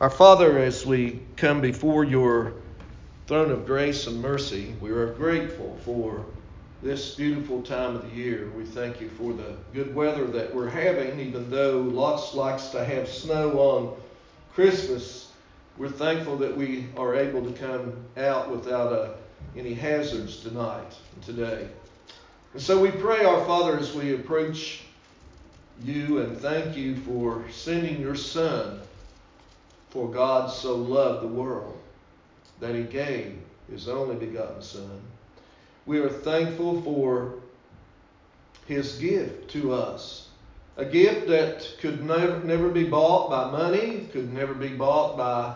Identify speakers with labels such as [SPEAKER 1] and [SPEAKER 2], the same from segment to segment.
[SPEAKER 1] Our Father, as we come before your throne of grace and mercy, we are grateful for this beautiful time of the year. We thank you for the good weather that we're having, even though lots likes to have snow on Christmas. We're thankful that we are able to come out without uh, any hazards tonight and today. And so we pray, our Father, as we approach you and thank you for sending your Son for God so loved the world that he gave his only begotten Son. We are thankful for his gift to us. A gift that could never, never be bought by money, could never be bought by,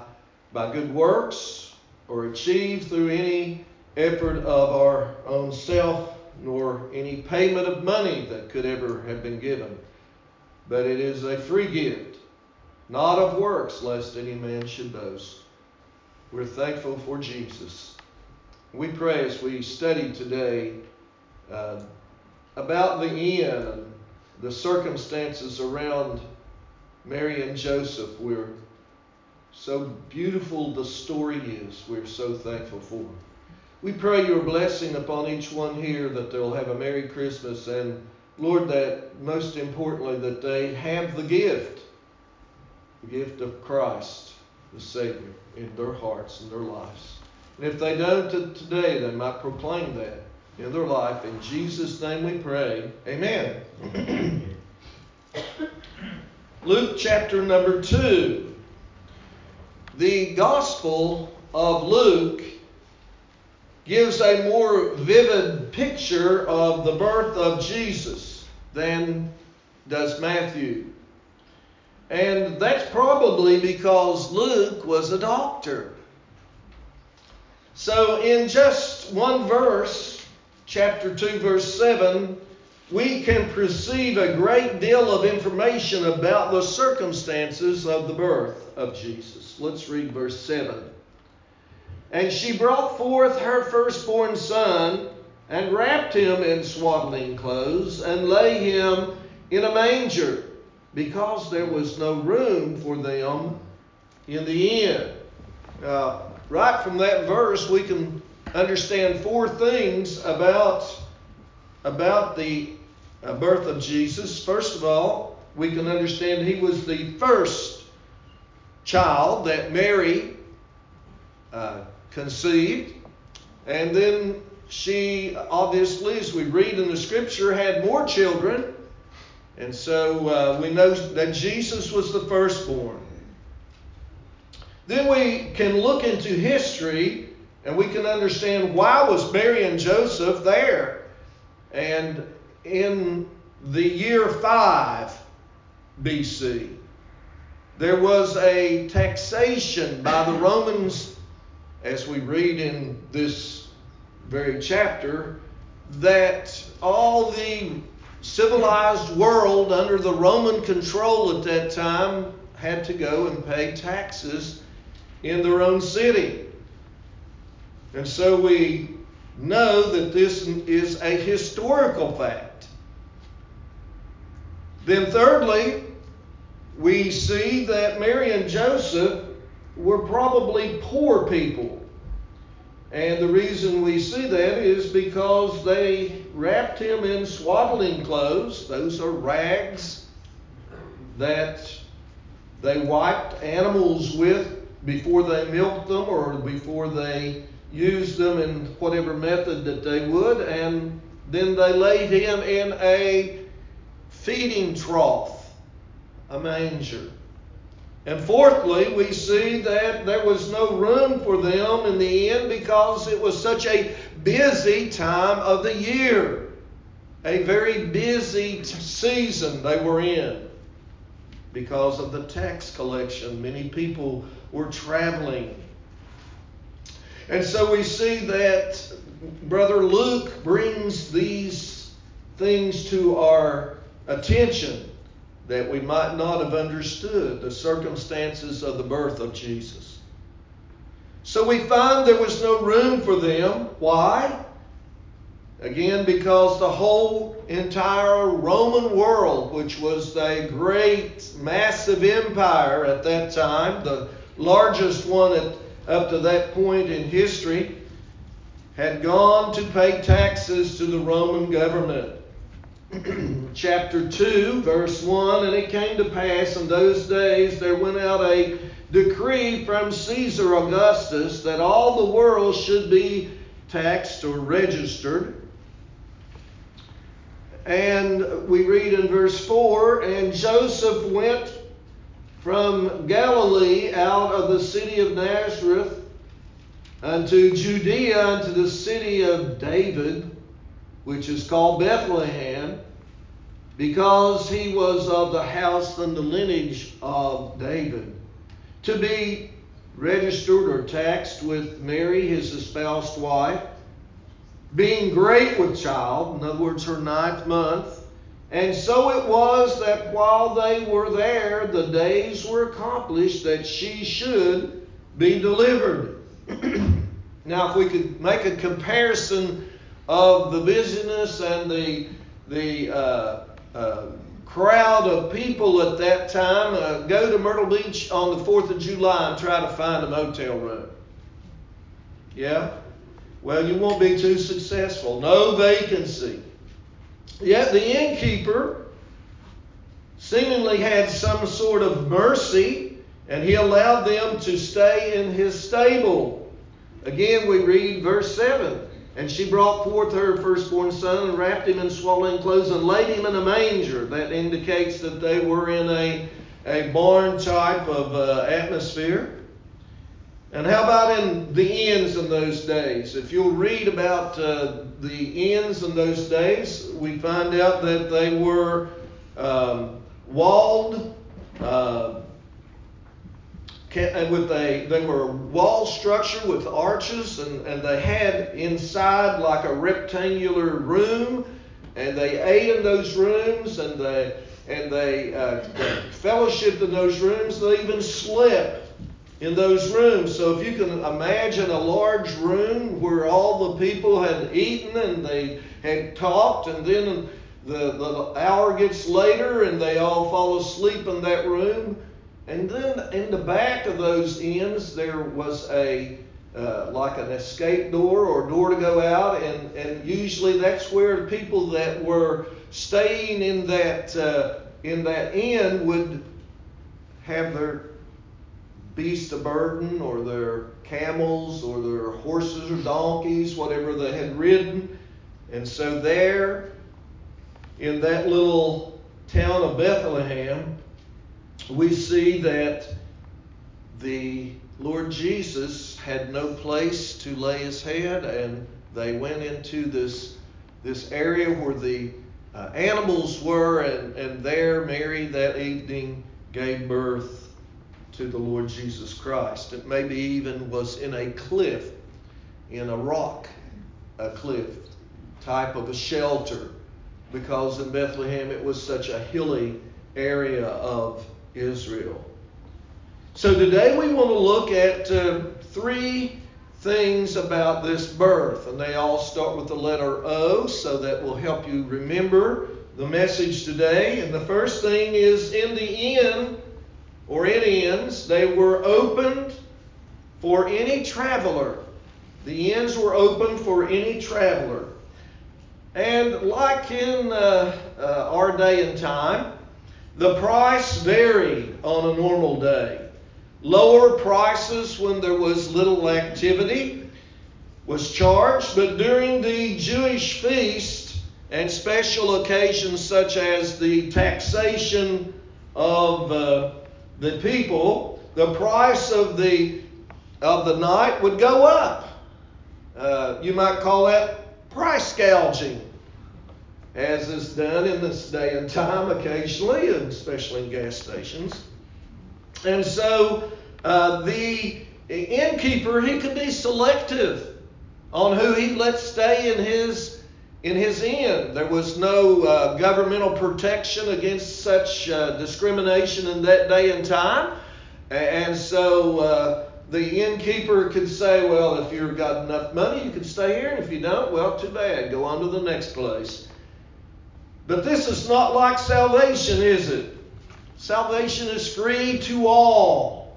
[SPEAKER 1] by good works, or achieved through any effort of our own self, nor any payment of money that could ever have been given. But it is a free gift not of works, lest any man should boast. We're thankful for Jesus. We pray as we study today uh, about the end and the circumstances around Mary and Joseph. We're so beautiful the story is. We're so thankful for. We pray your blessing upon each one here that they'll have a Merry Christmas and Lord, that most importantly, that they have the gift the gift of Christ, the Savior, in their hearts and their lives. And if they don't today, they might proclaim that in their life. In Jesus' name we pray. Amen. Luke chapter number 2. The Gospel of Luke gives a more vivid picture of the birth of Jesus than does Matthew. And that's probably because Luke was a doctor. So, in just one verse, chapter 2, verse 7, we can perceive a great deal of information about the circumstances of the birth of Jesus. Let's read verse 7. And she brought forth her firstborn son, and wrapped him in swaddling clothes, and lay him in a manger because there was no room for them in the inn. Uh, right from that verse, we can understand four things about, about the uh, birth of Jesus. First of all, we can understand he was the first child that Mary uh, conceived. And then she, obviously, as we read in the scripture, had more children. And so uh, we know that Jesus was the firstborn. Then we can look into history and we can understand why was Mary and Joseph there. And in the year 5 BC, there was a taxation by the Romans, as we read in this very chapter, that all the civilized world under the Roman control at that time had to go and pay taxes in their own city. And so we know that this is a historical fact. Then, thirdly, we see that Mary and Joseph were probably poor people. And the reason we see that is because they wrapped him in swaddling clothes. Those are rags that they wiped animals with before they milked them or before they used them in whatever method that they would. And then they laid him in a feeding trough, a manger. And fourthly, we see that there was no room for them in the inn because it was such a busy time of the year. A very busy season they were in because of the tax collection. Many people were traveling. And so we see that Brother Luke brings these things to our attention that we might not have understood the circumstances of the birth of Jesus. So we find there was no room for them. Why? Again, because the whole entire Roman world, which was a great, massive empire at that time, the largest one at, up to that point in history, had gone to pay taxes to the Roman government. Chapter 2, verse 1 And it came to pass in those days there went out a decree from Caesar Augustus that all the world should be taxed or registered. And we read in verse 4 And Joseph went from Galilee out of the city of Nazareth unto Judea, unto the city of David, which is called Bethlehem, because he was of the house and the lineage of David, to be registered or taxed with Mary, his espoused wife being great with child, in other words, her ninth month. And so it was that while they were there, the days were accomplished that she should be delivered. now, if we could make a comparison of the busyness and the, the uh, uh, crowd of people at that time, uh, go to Myrtle Beach on the 4th of July and try to find a motel room. Yeah? Well, you won't be too successful. No vacancy. Yet the innkeeper seemingly had some sort of mercy, and he allowed them to stay in his stable. Again, we read verse 7. And she brought forth her firstborn son and wrapped him in swaddling clothes and laid him in a manger. That indicates that they were in a, a barn type of uh, atmosphere. And how about in the inns in those days? If you'll read about uh, the inns in those days, we find out that they were um, walled uh, with a they were a wall structure with arches, and, and they had inside like a rectangular room, and they ate in those rooms, and they and they, uh, they fellowshiped in those rooms. They even slept in those rooms. So if you can imagine a large room where all the people had eaten and they had talked, and then the, the hour gets later and they all fall asleep in that room. And then in the back of those inns, there was a uh, like an escape door or door to go out, and, and usually that's where the people that were staying in that uh, in that inn would have their beasts of burden or their camels or their horses or donkeys, whatever they had ridden. And so, there in that little town of Bethlehem, we see that the Lord Jesus had no place to lay his head, and they went into this, this area where the uh, animals were, and, and there Mary that evening gave birth to the Lord Jesus Christ. It maybe even was in a cliff, in a rock, a cliff type of a shelter, because in Bethlehem it was such a hilly area of Israel. So today we want to look at uh, three things about this birth, and they all start with the letter O, so that will help you remember the message today. And the first thing is in the end or in inns, they were opened for any traveler. The inns were open for any traveler. And like in uh, uh, our day and time, the price varied on a normal day. Lower prices when there was little activity was charged, but during the Jewish feast and special occasions such as the taxation of uh, the people, the price of the of the night would go up. Uh, you might call that price gouging, as is done in this day and time occasionally, especially in gas stations. And so uh, the innkeeper he could be selective on who he let stay in his in his inn. There was no uh, governmental protection against such uh, discrimination in that day and time. And so uh, the innkeeper could say, well, if you've got enough money, you can stay here, and if you don't, well, too bad. Go on to the next place. But this is not like salvation, is it? Salvation is free to all.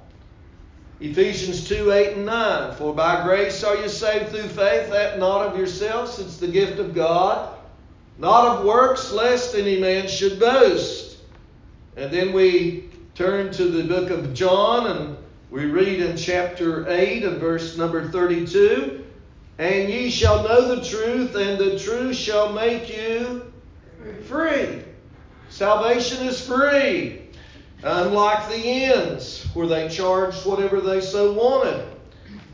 [SPEAKER 1] Ephesians 2 8 and 9. For by grace are you saved through faith, that not of yourselves, it's the gift of God, not of works, lest any man should boast. And then we turn to the book of John and we read in chapter 8 and verse number 32 And ye shall know the truth, and the truth shall make you free. Salvation is free. Unlike the inns, where they charged whatever they so wanted.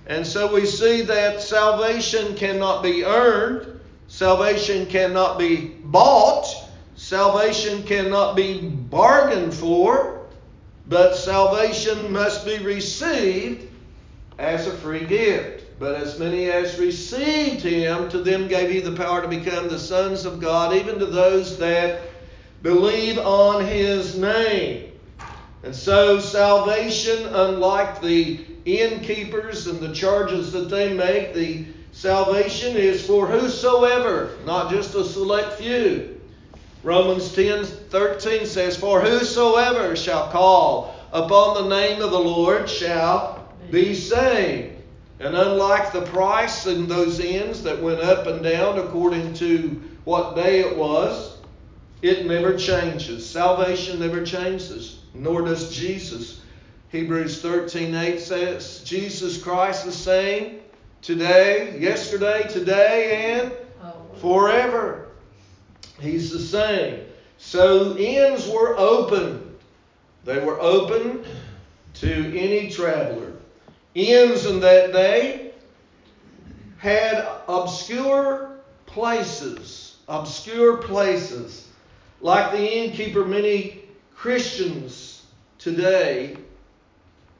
[SPEAKER 1] And so we see that salvation cannot be earned, salvation cannot be bought, salvation cannot be bargained for, but salvation must be received as a free gift. But as many as received him, to them gave he the power to become the sons of God, even to those that believe on his name. And so, salvation, unlike the innkeepers and the charges that they make, the salvation is for whosoever, not just a select few. Romans 10 13 says, For whosoever shall call upon the name of the Lord shall be saved. And unlike the price in those inns that went up and down according to what day it was, it never changes. Salvation never changes nor does Jesus. Hebrews 13:8 says, Jesus Christ the same today, yesterday, today, and forever. He's the same. So inns were open. They were open to any traveler. Inns in that day had obscure places, obscure places. Like the innkeeper, many Christians today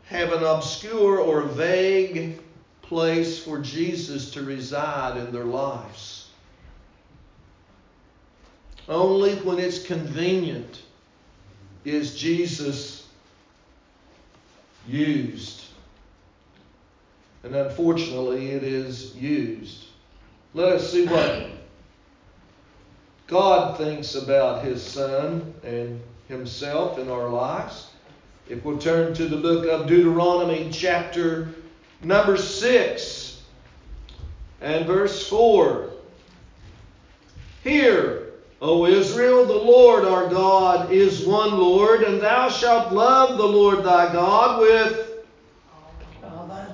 [SPEAKER 1] have an obscure or vague place for Jesus to reside in their lives. Only when it's convenient is Jesus used. And unfortunately, it is used. Let us see what God thinks about His Son and Himself in our lives. If we'll turn to the book of Deuteronomy, chapter number 6 and verse 4. Hear, O Israel, the Lord our God is one Lord, and thou shalt love the Lord thy God with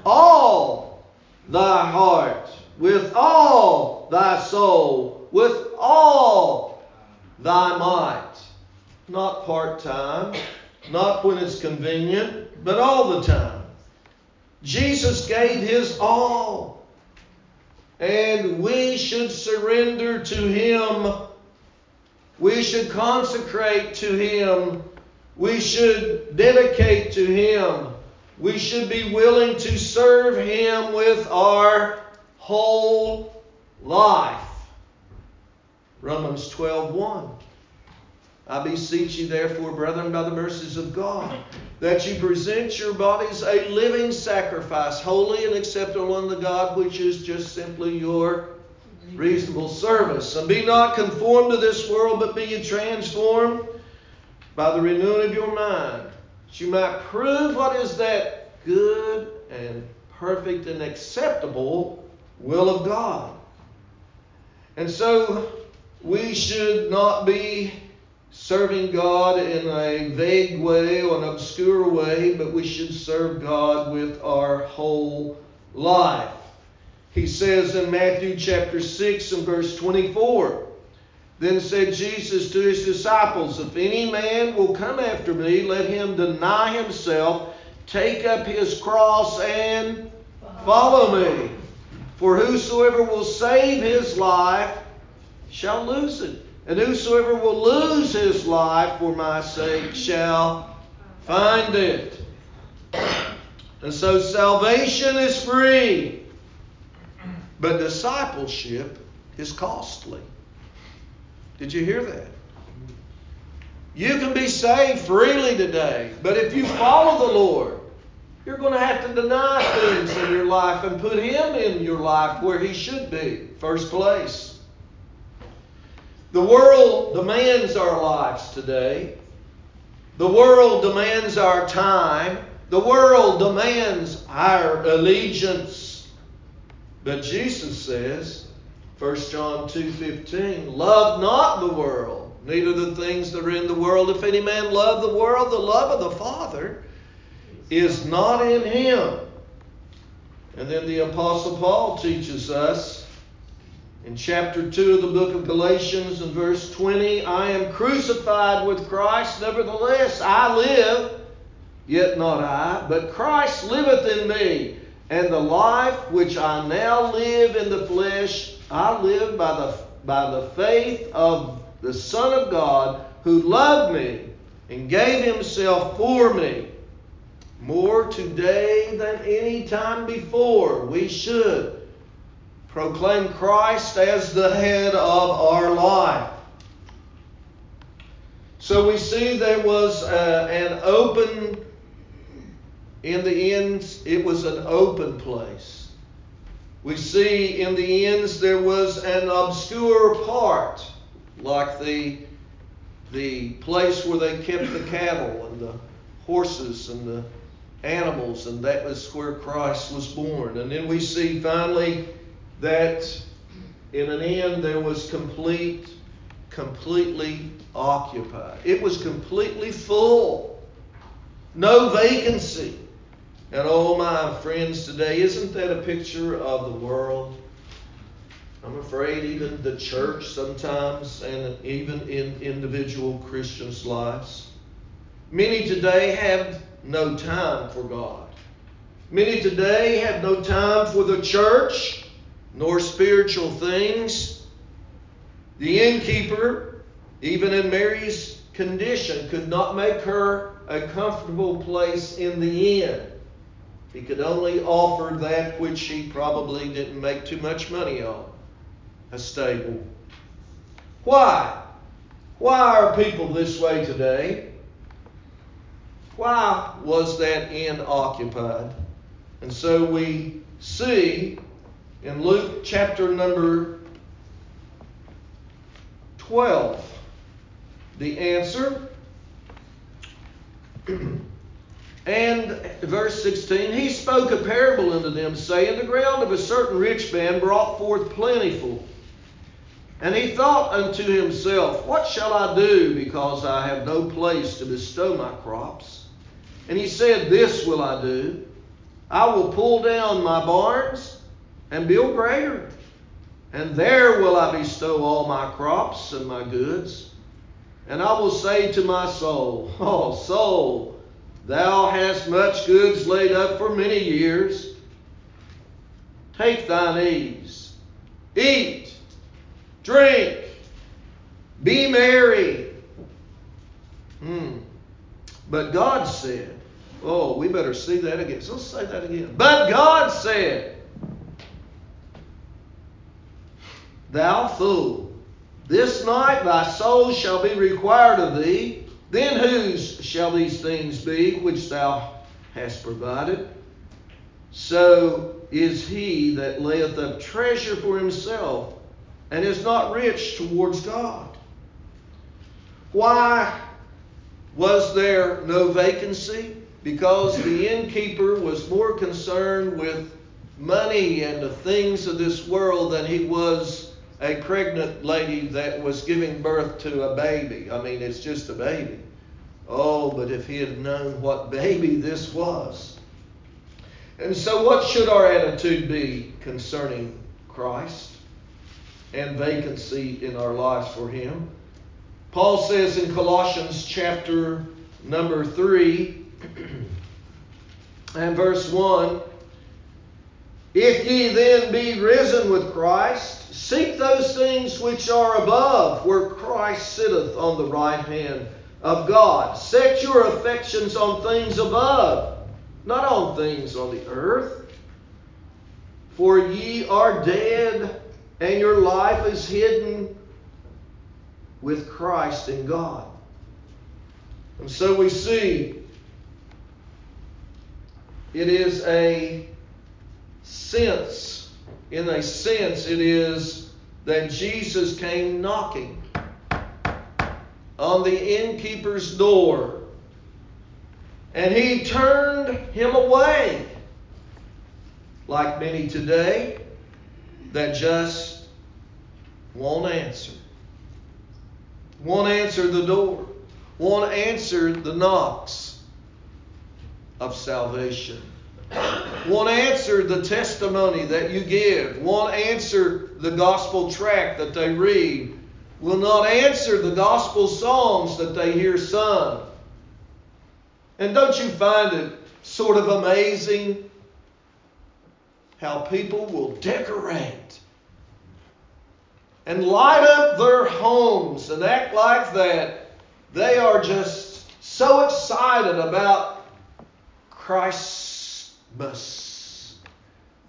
[SPEAKER 1] all thy heart, with all thy soul, with all thy might not part time, not when it's convenient, but all the time. Jesus gave his all. And we should surrender to him. We should consecrate to him. We should dedicate to him. We should be willing to serve him with our whole life. Romans 12 1. I beseech you, therefore, brethren, by the mercies of God, that you present your bodies a living sacrifice, holy and acceptable unto God, which is just simply your reasonable service. And be not conformed to this world, but be ye transformed by the renewing of your mind, that you might prove what is that good and perfect and acceptable will of God. And so we should not be serving God in a vague way or an obscure way, but we should serve God with our whole life. He says in Matthew chapter 6 and verse 24, Then said Jesus to his disciples, If any man will come after me, let him deny himself, take up his cross, and follow me. For whosoever will save his life shall lose it. And whosoever will lose his life for my sake shall find it. And so salvation is free, but discipleship is costly. Did you hear that? You can be saved freely today, but if you follow the Lord, You're going to have to deny things in your life and put Him in your life where He should be, first place. The world demands our lives today. The world demands our time. The world demands our allegiance. But Jesus says, 1 John 2:15, love not the world, neither the things that are in the world. If any man love the world, the love of the Father is not in him. And then the Apostle Paul teaches us in chapter 2 of the book of Galatians in verse 20 I am crucified with Christ, nevertheless I live, yet not I, but Christ liveth in me. And the life which I now live in the flesh, I live by the, by the faith of the Son of God who loved me and gave himself for me. More today than any time before, we should proclaim Christ as the head of our life. So we see there was uh, an open, in the ends, it was an open place. We see in the ends there was an obscure part, like the, the place where they kept the cattle and the horses and the animals, and that was where Christ was born. And then we see finally that in an end there was complete, completely occupied. It was completely full, no vacancy. And oh, my friends, today, isn't that a picture of the world? I'm afraid even the church sometimes, and even in individual Christians' lives. Many today have no time for God. Many today have no time for the church nor spiritual things. The innkeeper, even in Mary's condition, could not make her a comfortable place in the inn. He could only offer that which he probably didn't make too much money on a stable. Why? Why are people this way today? Why was that inn occupied? And so we see in Luke chapter number 12 the answer. and verse 16, he spoke a parable unto them, saying, The ground of a certain rich man brought forth plentiful. And he thought unto himself, What shall I do, because I have no place to bestow my crops? And he said, This will I do. I will pull down my barns and build greater. And there will I bestow all my crops and my goods. And I will say to my soul, Oh, soul, thou hast much goods laid up for many years. Take thine ease, eat, drink, be merry. Hmm. But God said, Oh, we better see that again. So let's say that again. But God said, Thou fool, this night thy soul shall be required of thee. Then whose shall these things be which thou hast provided? So is he that layeth up treasure for himself and is not rich towards God. Why was there no vacancy? because the innkeeper was more concerned with money and the things of this world than he was a pregnant lady that was giving birth to a baby. I mean, it's just a baby. Oh, but if he had known what baby this was. And so, what should our attitude be concerning Christ and vacancy in our lives for him? Paul says in Colossians chapter number 3, and verse 1 If ye then be risen with Christ, seek those things which are above, where Christ sitteth on the right hand of God. Set your affections on things above, not on things on the earth. For ye are dead, and your life is hidden with Christ in God. And so we see It is a sense, in a sense, it is that Jesus came knocking on the innkeeper's door and he turned him away, like many today that just won't answer. Won't answer the door. Won't answer the knocks of salvation. Won't answer the testimony that you give. Won't answer the gospel tract that they read. Will not answer the gospel songs that they hear sung. And don't you find it sort of amazing how people will decorate and light up their homes and act like that they are just so excited about Christmas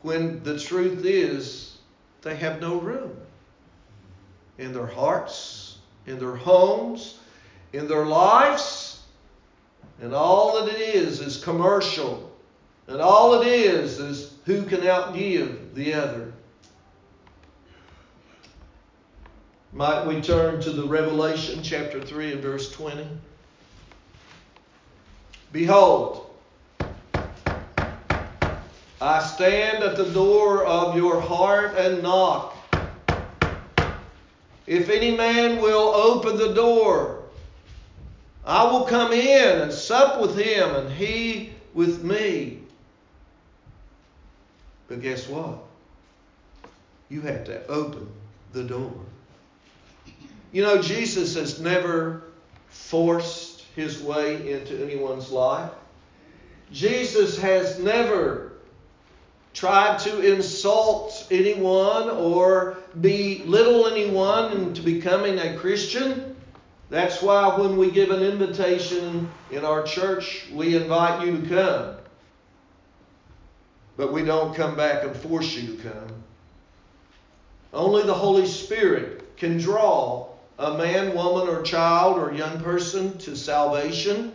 [SPEAKER 1] when the truth is they have no room in their hearts, in their homes, in their lives, and all that it is is commercial, and all it is is who can outgive the other. Might we turn to the Revelation chapter 3 and verse 20? Behold, I stand at the door of your heart and knock. If any man will open the door, I will come in and sup with him, and he with me. But guess what? You have to open the door. You know, Jesus has never forced his way into anyone's life. Jesus has never tried to insult anyone or belittle anyone into becoming a Christian. That's why when we give an invitation in our church, we invite you to come. But we don't come back and force you to come. Only the Holy Spirit can draw a man, woman, or child or young person to salvation.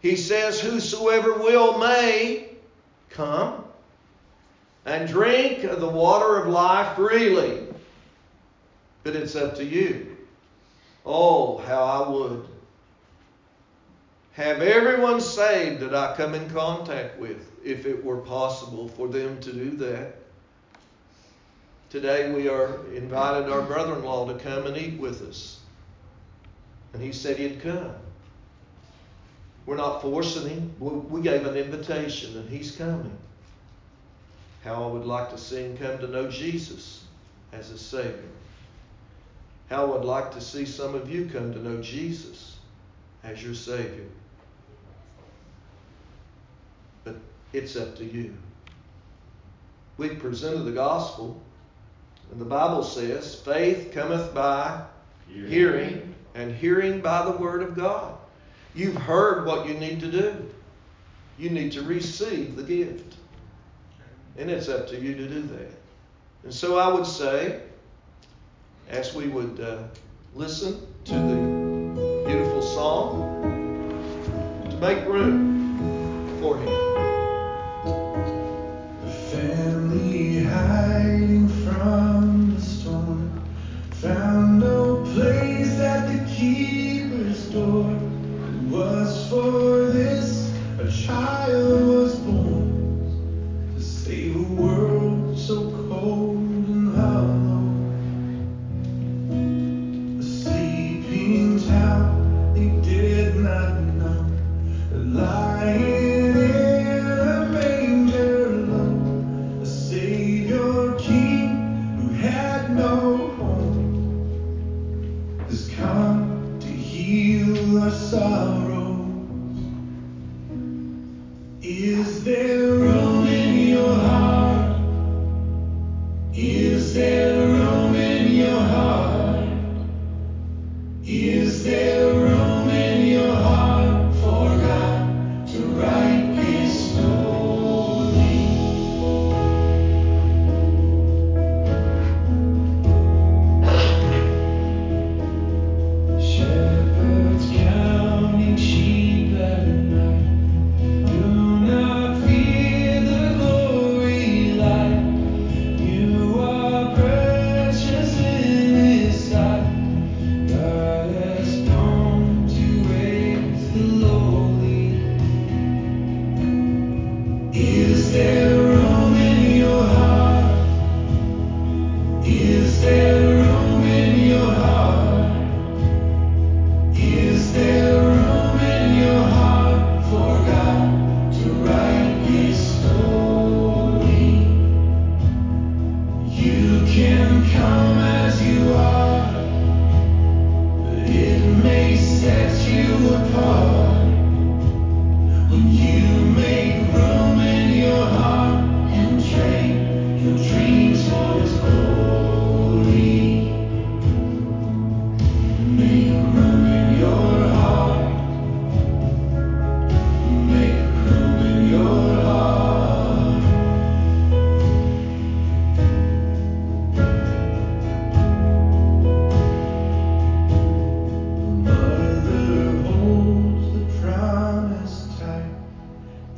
[SPEAKER 1] He says, Whosoever will may come and drink of the water of life freely. But it's up to you. Oh, how I would have everyone saved that I come in contact with, if it were possible for them to do that. Today we are invited our brother-in-law to come and eat with us. And he said he'd come. We're not forcing him. We gave an invitation and he's coming. How I would like to see him come to know Jesus as a Savior. How I would like to see some of you come to know Jesus as your Savior. But it's up to you. We presented the gospel. And the Bible says, faith cometh by hearing. hearing, and hearing by the word of God. You've heard what you need to do. You need to receive the gift. And it's up to you to do that. And so I would say, as we would uh, listen to the beautiful song, to make room for Him.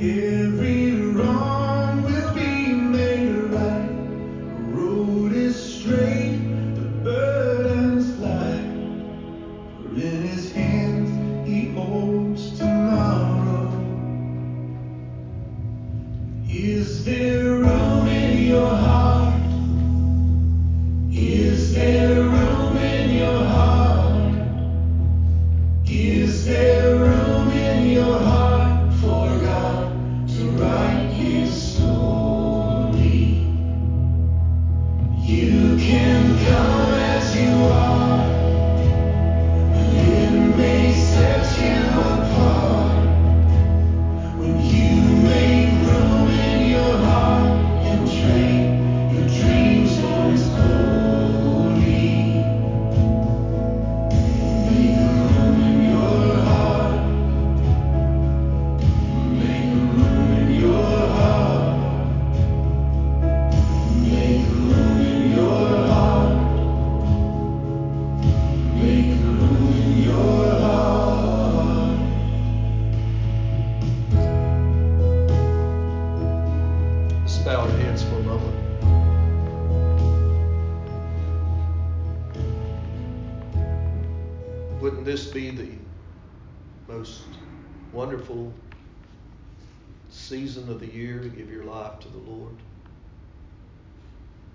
[SPEAKER 1] in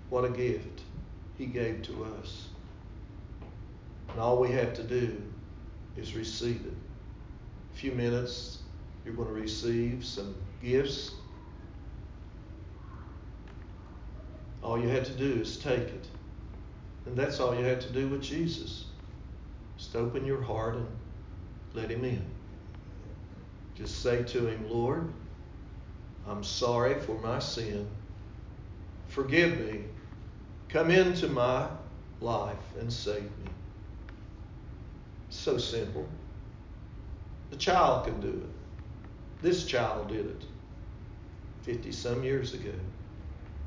[SPEAKER 1] What a gift He gave to us. And all we have to do is receive it. A few minutes, you're going to receive some gifts. All you had to do is take it. And that's all you had to do with Jesus. Just open your heart and let Him in. Just say to Him, Lord, I'm sorry for my sin. Forgive me Come into my life and save me. So simple. The child can do it. This child did it 50 some years ago.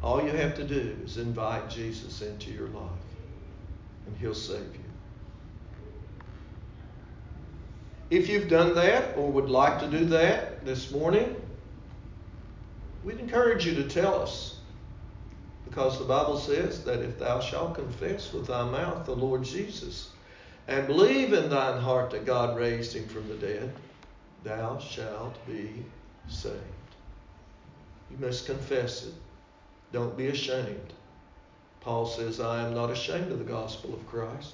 [SPEAKER 1] All you have to do is invite Jesus into your life, and He'll save you. If you've done that or would like to do that this morning, we'd encourage you to tell us. Because the Bible says that if thou shalt confess with thy mouth the Lord Jesus and believe in thine heart that God raised him from the dead, thou shalt be saved. You must confess it. Don't be ashamed. Paul says, I am not ashamed of the gospel of Christ.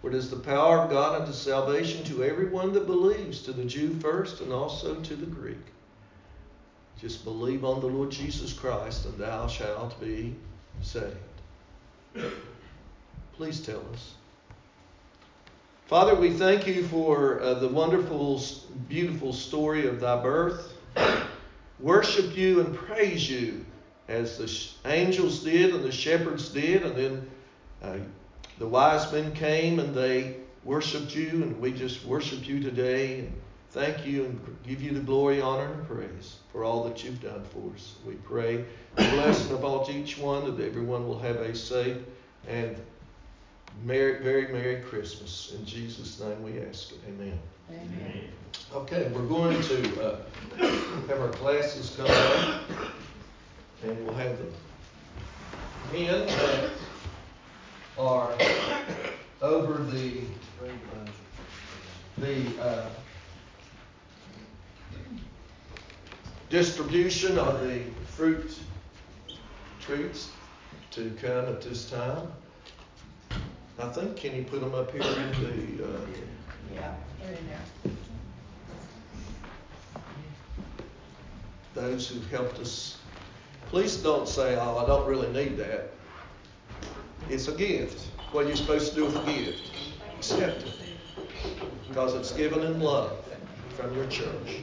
[SPEAKER 1] For it is the power of God unto salvation to everyone that believes, to the Jew first and also to the Greek. Just believe on the Lord Jesus Christ and thou shalt be saved. Please tell us. Father, we thank you for uh, the wonderful, beautiful story of thy birth. Worship you and praise you as the angels did and the shepherds did, and then uh, the wise men came and they worshiped you, and we just worship you today thank you and give you the glory, honor, and praise for all that you've done for us. We pray the blessing about each one, that everyone will have a safe and merry, very Merry Christmas. In Jesus' name we ask it. Amen. Amen. Okay, we're going to uh, have our classes come up, and we'll have the men that are over the the uh, distribution of the fruit treats to come at this time. I think, can you put them up here in the. Uh,
[SPEAKER 2] yeah, in there.
[SPEAKER 1] Those who helped us. Please don't say, oh, I don't really need that. It's a gift. What are you supposed to do with a gift? Accept it. Because it's given in love from your church.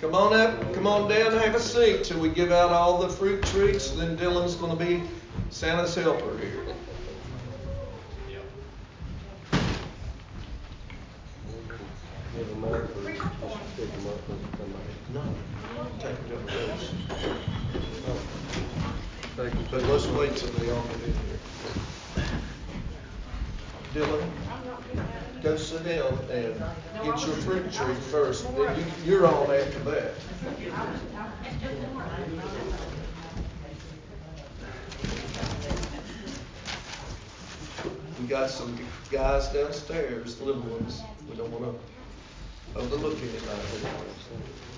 [SPEAKER 1] Come on up, come on down, have a seat till we give out all the fruit treats. Then Dylan's going to be Santa's helper here. No, take. But let's wait till they all get in here. Dylan, go sit down and get your fruit tree first. Then you, you're on after that. We got some guys downstairs, the little ones. We don't want to overlook anybody.